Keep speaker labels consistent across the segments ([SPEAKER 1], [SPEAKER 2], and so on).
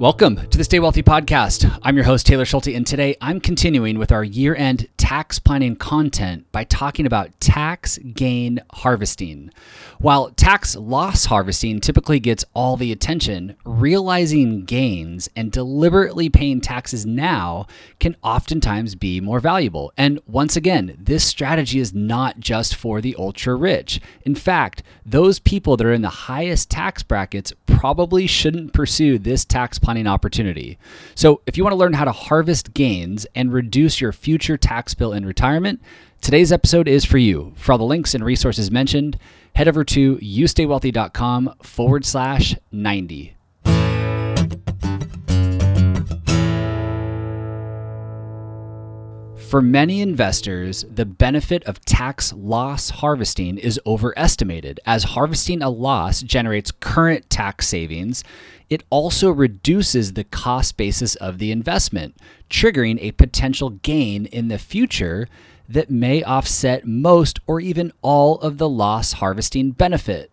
[SPEAKER 1] Welcome to the Stay Wealthy podcast. I'm your host, Taylor Schulte, and today I'm continuing with our year end tax planning content by talking about tax gain harvesting. While tax loss harvesting typically gets all the attention, realizing gains and deliberately paying taxes now can oftentimes be more valuable. And once again, this strategy is not just for the ultra rich. In fact, those people that are in the highest tax brackets probably shouldn't pursue this tax planning opportunity. So, if you want to learn how to harvest gains and reduce your future tax bill in retirement, today's episode is for you. For all the links and resources mentioned, head over to youstaywealthy.com forward slash 90. For many investors, the benefit of tax loss harvesting is overestimated. As harvesting a loss generates current tax savings, it also reduces the cost basis of the investment, triggering a potential gain in the future that may offset most or even all of the loss harvesting benefit.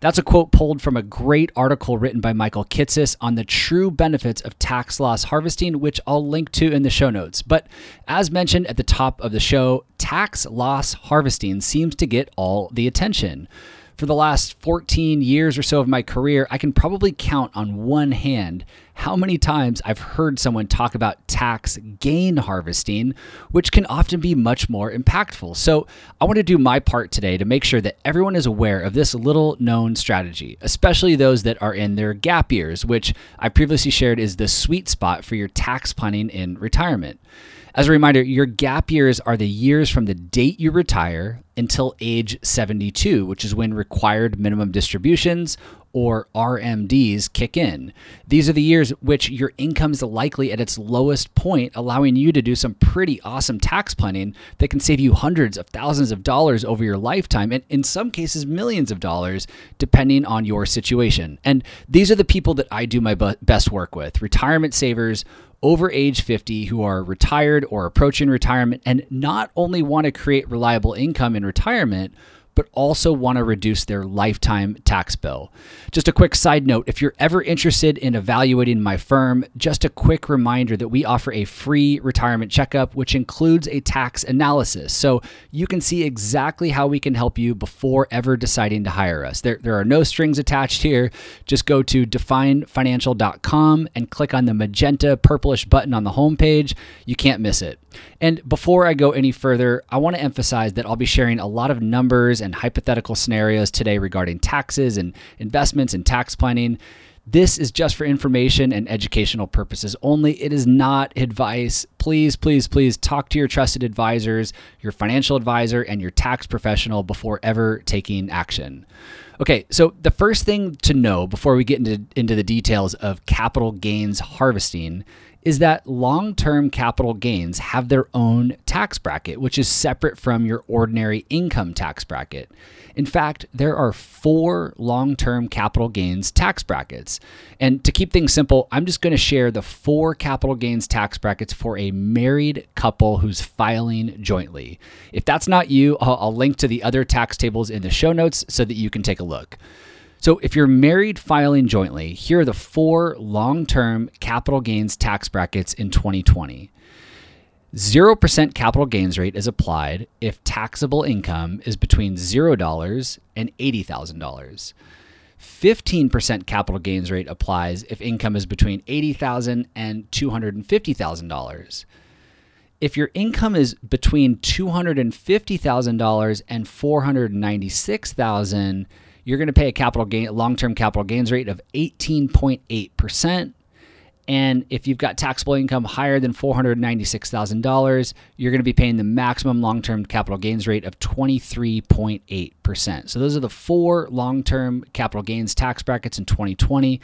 [SPEAKER 1] That's a quote pulled from a great article written by Michael Kitces on the true benefits of tax loss harvesting, which I'll link to in the show notes. But as mentioned at the top of the show, tax loss harvesting seems to get all the attention for the last 14 years or so of my career, I can probably count on one hand how many times I've heard someone talk about tax gain harvesting, which can often be much more impactful. So, I want to do my part today to make sure that everyone is aware of this little known strategy, especially those that are in their gap years, which I previously shared is the sweet spot for your tax planning in retirement. As a reminder, your gap years are the years from the date you retire until age 72, which is when required minimum distributions or RMDs kick in. These are the years which your income is likely at its lowest point, allowing you to do some pretty awesome tax planning that can save you hundreds of thousands of dollars over your lifetime, and in some cases, millions of dollars, depending on your situation. And these are the people that I do my best work with retirement savers over age 50 who are retired or approaching retirement and not only want to create reliable income in retirement, but also want to reduce their lifetime tax bill. Just a quick side note if you're ever interested in evaluating my firm, just a quick reminder that we offer a free retirement checkup, which includes a tax analysis. So you can see exactly how we can help you before ever deciding to hire us. There, there are no strings attached here. Just go to definefinancial.com and click on the magenta purplish button on the homepage. You can't miss it. And before I go any further, I want to emphasize that I'll be sharing a lot of numbers and hypothetical scenarios today regarding taxes and investments and tax planning. This is just for information and educational purposes only. It is not advice. Please, please, please talk to your trusted advisors, your financial advisor, and your tax professional before ever taking action. Okay, so the first thing to know before we get into, into the details of capital gains harvesting is that long term capital gains have their own tax bracket, which is separate from your ordinary income tax bracket. In fact, there are four long term capital gains tax brackets. And to keep things simple, I'm just going to share the four capital gains tax brackets for a married couple who's filing jointly. If that's not you, I'll, I'll link to the other tax tables in the show notes so that you can take a look. So, if you're married filing jointly, here are the four long term capital gains tax brackets in 2020. 0% capital gains rate is applied if taxable income is between $0 and $80,000. 15% capital gains rate applies if income is between $80,000 and $250,000. If your income is between $250,000 and $496,000, you're going to pay a capital gain, long-term capital gains rate of 18.8%. And if you've got taxable income higher than $496,000, you're going to be paying the maximum long term capital gains rate of 23.8%. So those are the four long term capital gains tax brackets in 2020.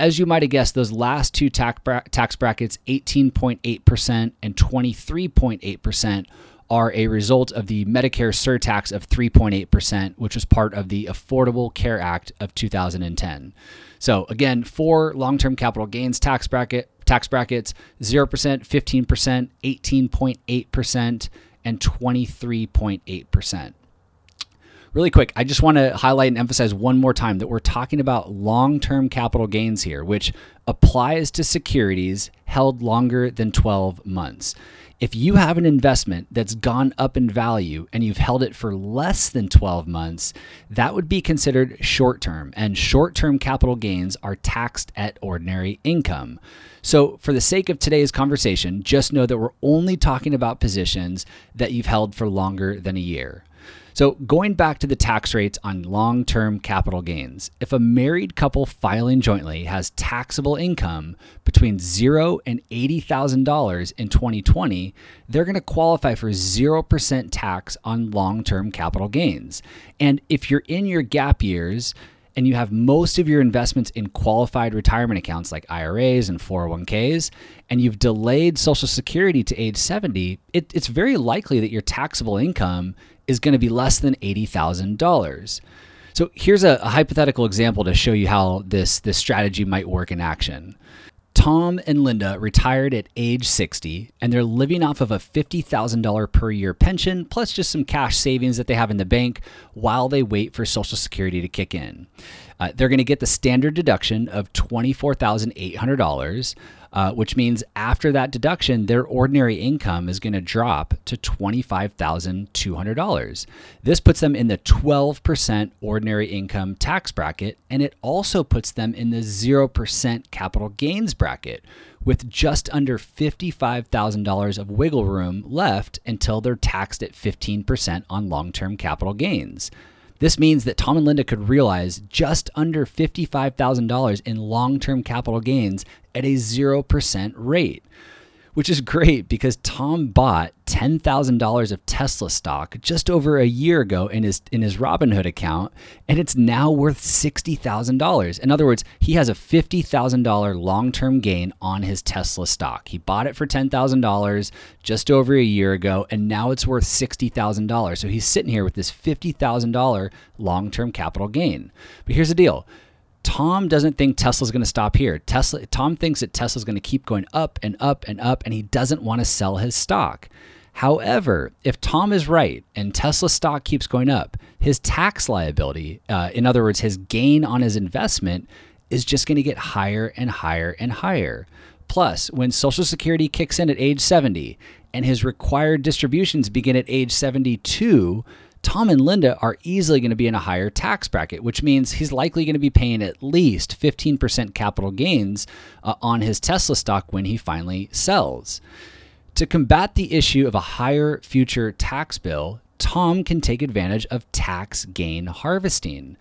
[SPEAKER 1] As you might have guessed, those last two tax, brackets, 18.8% and 23.8%, are a result of the Medicare surtax of 3.8%, which was part of the Affordable Care Act of 2010. So again, four long-term capital gains tax bracket tax brackets: 0%, 15%, 18.8%, and 23.8%. Really quick, I just want to highlight and emphasize one more time that we're talking about long term capital gains here, which applies to securities held longer than 12 months. If you have an investment that's gone up in value and you've held it for less than 12 months, that would be considered short term, and short term capital gains are taxed at ordinary income. So, for the sake of today's conversation, just know that we're only talking about positions that you've held for longer than a year. So, going back to the tax rates on long term capital gains, if a married couple filing jointly has taxable income between zero and $80,000 in 2020, they're going to qualify for 0% tax on long term capital gains. And if you're in your gap years, and you have most of your investments in qualified retirement accounts like IRAs and 401ks, and you've delayed Social Security to age 70, it, it's very likely that your taxable income is going to be less than $80,000. So here's a, a, hypothetical example to show you how this, this strategy might work in action. Tom and Linda retired at age 60 and they're living off of a $50,000 per year pension plus just some cash savings that they have in the bank while they wait for Social Security to kick in. Uh, they're going to get the standard deduction of $24,800 uh, which means after that deduction, their ordinary income is going to drop to $25,200. This puts them in the 12% ordinary income tax bracket, and it also puts them in the 0% capital gains bracket with just under $55,000 of wiggle room left until they're taxed at 15% on long term capital gains. This means that Tom and Linda could realize just under $55,000 in long term capital gains at a 0% rate which is great because Tom bought $10,000 of Tesla stock just over a year ago in his in his Robinhood account and it's now worth $60,000. In other words, he has a $50,000 long-term gain on his Tesla stock. He bought it for $10,000 just over a year ago and now it's worth $60,000. So he's sitting here with this $50,000 long-term capital gain. But here's the deal. Tom doesn't think Tesla's going to stop here. Tesla Tom thinks that Tesla's going to keep going up and up and up and he doesn't want to sell his stock. However, if Tom is right and Tesla stock keeps going up, his tax liability, uh, in other words, his gain on his investment, is just going to get higher and higher and higher. Plus, when Social Security kicks in at age 70 and his required distributions begin at age 72, Tom and Linda are easily going to be in a higher tax bracket, which means he's likely going to be paying at least 15% capital gains uh, on his Tesla stock when he finally sells. To combat the issue of a higher future tax bill, Tom can take advantage of tax gain harvesting.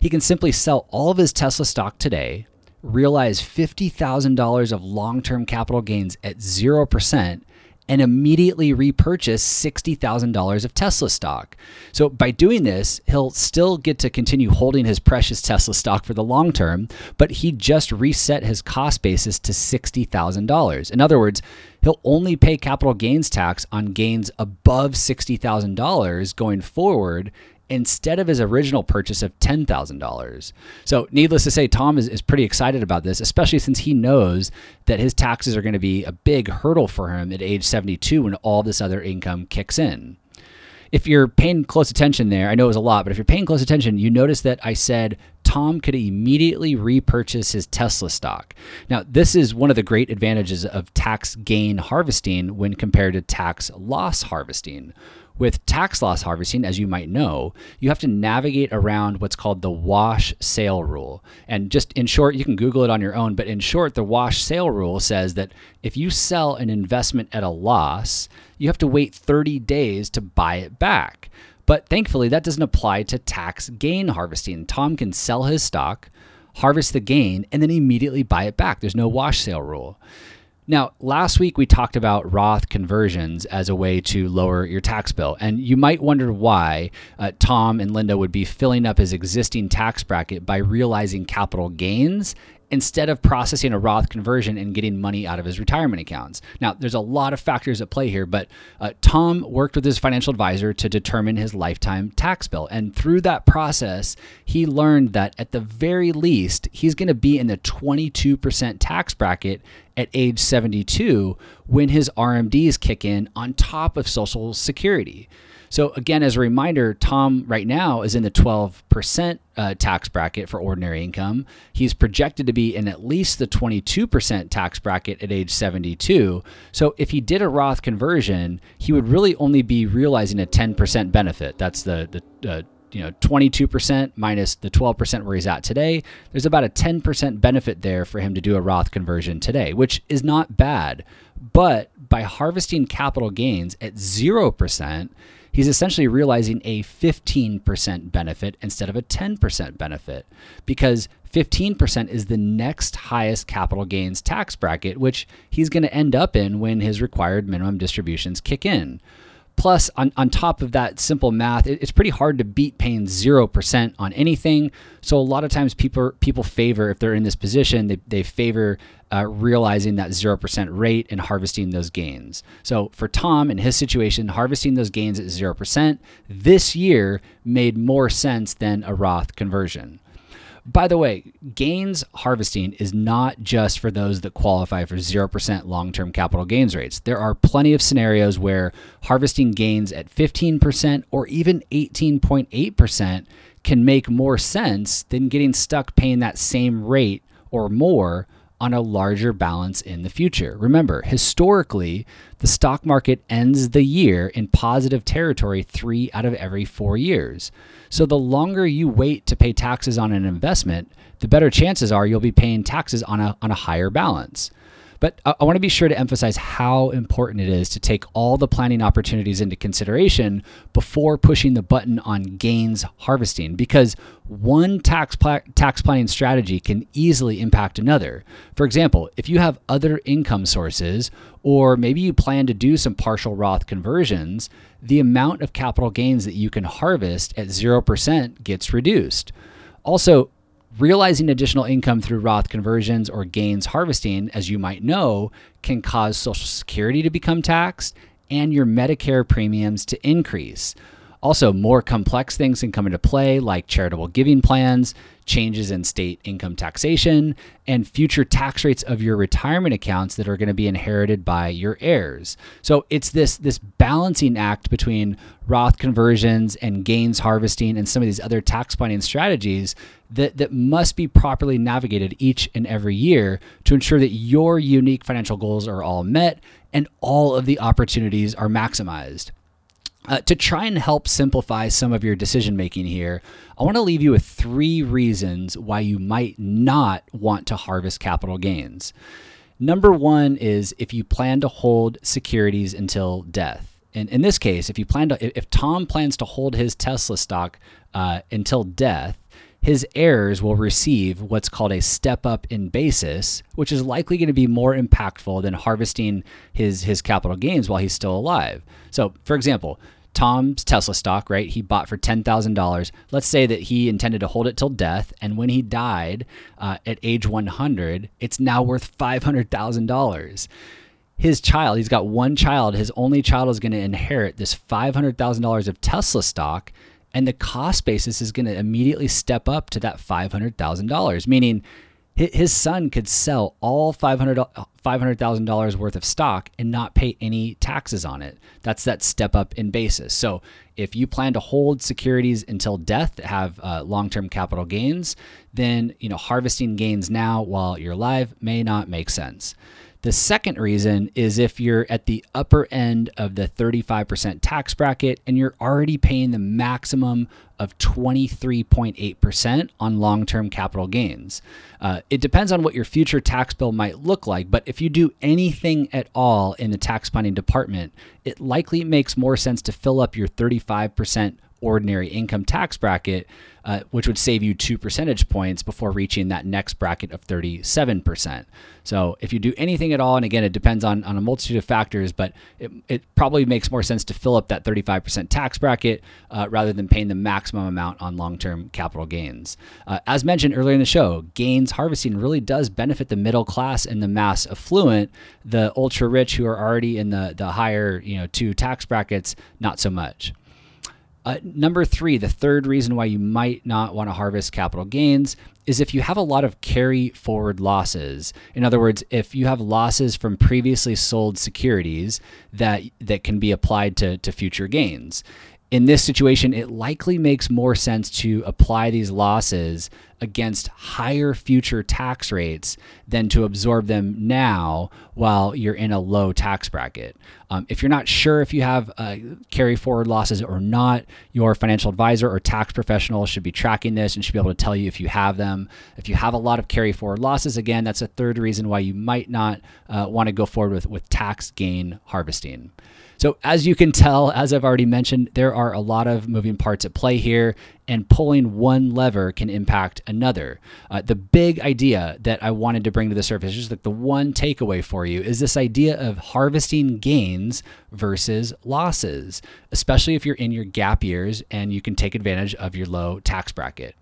[SPEAKER 1] He can simply sell all of his Tesla stock today, realize $50,000 of long term capital gains at 0%, and immediately repurchase $60,000 of Tesla stock. So by doing this, he'll still get to continue holding his precious Tesla stock for the long term, but he just reset his cost basis to $60,000. In other words, he'll only pay capital gains tax on gains above $60,000 going forward instead of his original purchase of $10,000. So, needless to say, Tom is, is pretty excited about this, especially since he knows that his taxes are going to be a big hurdle for him at age 72 when all this other income kicks in. If you're paying close attention there, I know it was a lot, but if you're paying close attention, you notice that I said Tom could immediately repurchase his Tesla stock. Now, this is one of the great advantages of tax gain harvesting when compared to tax loss harvesting with tax loss harvesting, as you might know, you have to navigate around what's called the wash sale rule. And just in short, you can Google it on your own, but in short, the wash sale rule says that if you sell an investment at a loss, you have to wait 30 days to buy it back. But thankfully, that doesn't apply to tax gain harvesting. Tom can sell his stock, harvest the gain, and then immediately buy it back. There's no wash sale rule. Now, last week we talked about Roth conversions as a way to lower your tax bill. And you might wonder why uh, Tom and Linda would be filling up his existing tax bracket by realizing capital gains instead of processing a Roth conversion and getting money out of his retirement accounts. Now, there's a lot of factors at play here, but uh, Tom worked with his financial advisor to determine his lifetime tax bill. And through that process, he learned that at the very least, he's going to be in the 22% tax bracket at age 72 when his RMDs kick in on top of Social Security. So, again, as a reminder, Tom right now is in the 12% uh, tax bracket for ordinary income. He's projected to be in at least the 22% tax bracket at age 72. So, if he did a Roth conversion, he would really only be realizing a 10% benefit. That's the, the uh, you know 22% minus the 12% where he's at today there's about a 10% benefit there for him to do a roth conversion today which is not bad but by harvesting capital gains at 0% he's essentially realizing a 15% benefit instead of a 10% benefit because 15% is the next highest capital gains tax bracket, which he's going to end up in when his required minimum distributions kick in. Plus, on, on top of that simple math, it, it's pretty hard to beat paying 0% on anything. So, a lot of times people, people favor, if they're in this position, they, they favor uh, realizing that 0% rate and harvesting those gains. So, for Tom, in his situation, harvesting those gains at 0% this year made more sense than a Roth conversion. By the way, gains harvesting is not just for those that qualify for 0% long term capital gains rates. There are plenty of scenarios where harvesting gains at 15% or even 18.8% can make more sense than getting stuck paying that same rate or more on a larger balance in the future. Remember, historically, the stock market ends the year in positive territory three out of every four years. So the longer you wait to pay taxes on an investment, the better chances are you'll be paying taxes on a, on a higher balance. But I, I want to be sure to emphasize how important it is to take all the planning opportunities into consideration before pushing the button on gains harvesting because one tax tax planning strategy can easily impact another. For example, if you have other income sources or maybe you plan to do some partial Roth conversions, the amount of capital gains that you can harvest at 0% gets reduced. Also, Realizing additional income through Roth conversions or gains harvesting, as you might know, can cause Social Security to become taxed and your Medicare premiums to increase. Also, more complex things can come into play, like charitable giving plans, changes in state income taxation, and future tax rates of your retirement accounts that are going to be inherited by your heirs. So it's this this balancing act between Roth conversions and gains harvesting and some of these other tax planning strategies that, that must be properly navigated each and every year to ensure that your unique financial goals are all met and all of the opportunities are maximized. Uh, to try and help simplify some of your decision making here, I want to leave you with three reasons why you might not want to harvest capital gains. Number one is if you plan to hold securities until death. And in this case, if you plan to, if Tom plans to hold his Tesla stock uh, until death, his heirs will receive what's called a step up in basis, which is likely going to be more impactful than harvesting his his capital gains while he's still alive. So, for example, Tom's Tesla stock, right? He bought for $10,000. Let's say that he intended to hold it till death. And when he died uh, at age 100, it's now worth $500,000. His child, he's got one child, his only child is going to inherit this $500,000 of Tesla stock and the cost basis is going to immediately step up to that $500,000, meaning his son could sell all $500,000 worth of stock and not pay any taxes on it. That's that step up in basis. So, if you plan to hold securities until death that have uh, long term capital gains, then you know harvesting gains now while you're alive may not make sense. The second reason is if you're at the upper end of the 35% tax bracket and you're already paying the maximum of 23.8% on long term capital gains. Uh, it depends on what your future tax bill might look like, but if you do anything at all in the tax planning department, it likely makes more sense to fill up your 35% ordinary income tax bracket, uh, which would save you two percentage points before reaching that next bracket of 37%. So if you do anything at all, and again, it depends on, on a multitude of factors, but it, it probably makes more sense to fill up that 35% tax bracket uh, rather than paying the maximum amount on long term capital gains. Uh, as mentioned earlier in the show, gains harvesting really does benefit the middle class and the mass affluent. The ultra rich who are already in the, the higher you know two tax brackets, not so much. Uh, number three, the third reason why you might not want to harvest capital gains is if you have a lot of carry forward losses. In other words, if you have losses from previously sold securities that that can be applied to, to future gains. In this situation, it likely makes more sense to apply these losses against higher future tax rates than to absorb them now while you're in a low tax bracket. Um, if you're not sure if you have uh, carry forward losses or not, your financial advisor or tax professional should be tracking this and should be able to tell you if you have them. If you have a lot of carry forward losses, again, that's a third reason why you might not uh, want to go forward with, with tax gain harvesting. So, as you can tell, as I've already mentioned, there are a lot of moving parts at play here, and pulling one lever can impact another. Uh, the big idea that I wanted to bring to the surface, just like the one takeaway for you, is this idea of harvesting gains versus losses, especially if you're in your gap years and you can take advantage of your low tax bracket.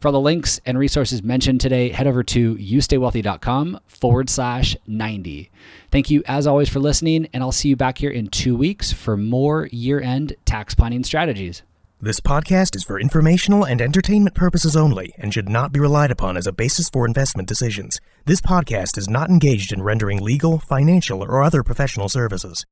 [SPEAKER 1] For all the links and resources mentioned today, head over to youstaywealthy.com forward slash 90. Thank you, as always, for listening, and I'll see you back here in two weeks for more year end tax planning strategies.
[SPEAKER 2] This podcast is for informational and entertainment purposes only and should not be relied upon as a basis for investment decisions. This podcast is not engaged in rendering legal, financial, or other professional services.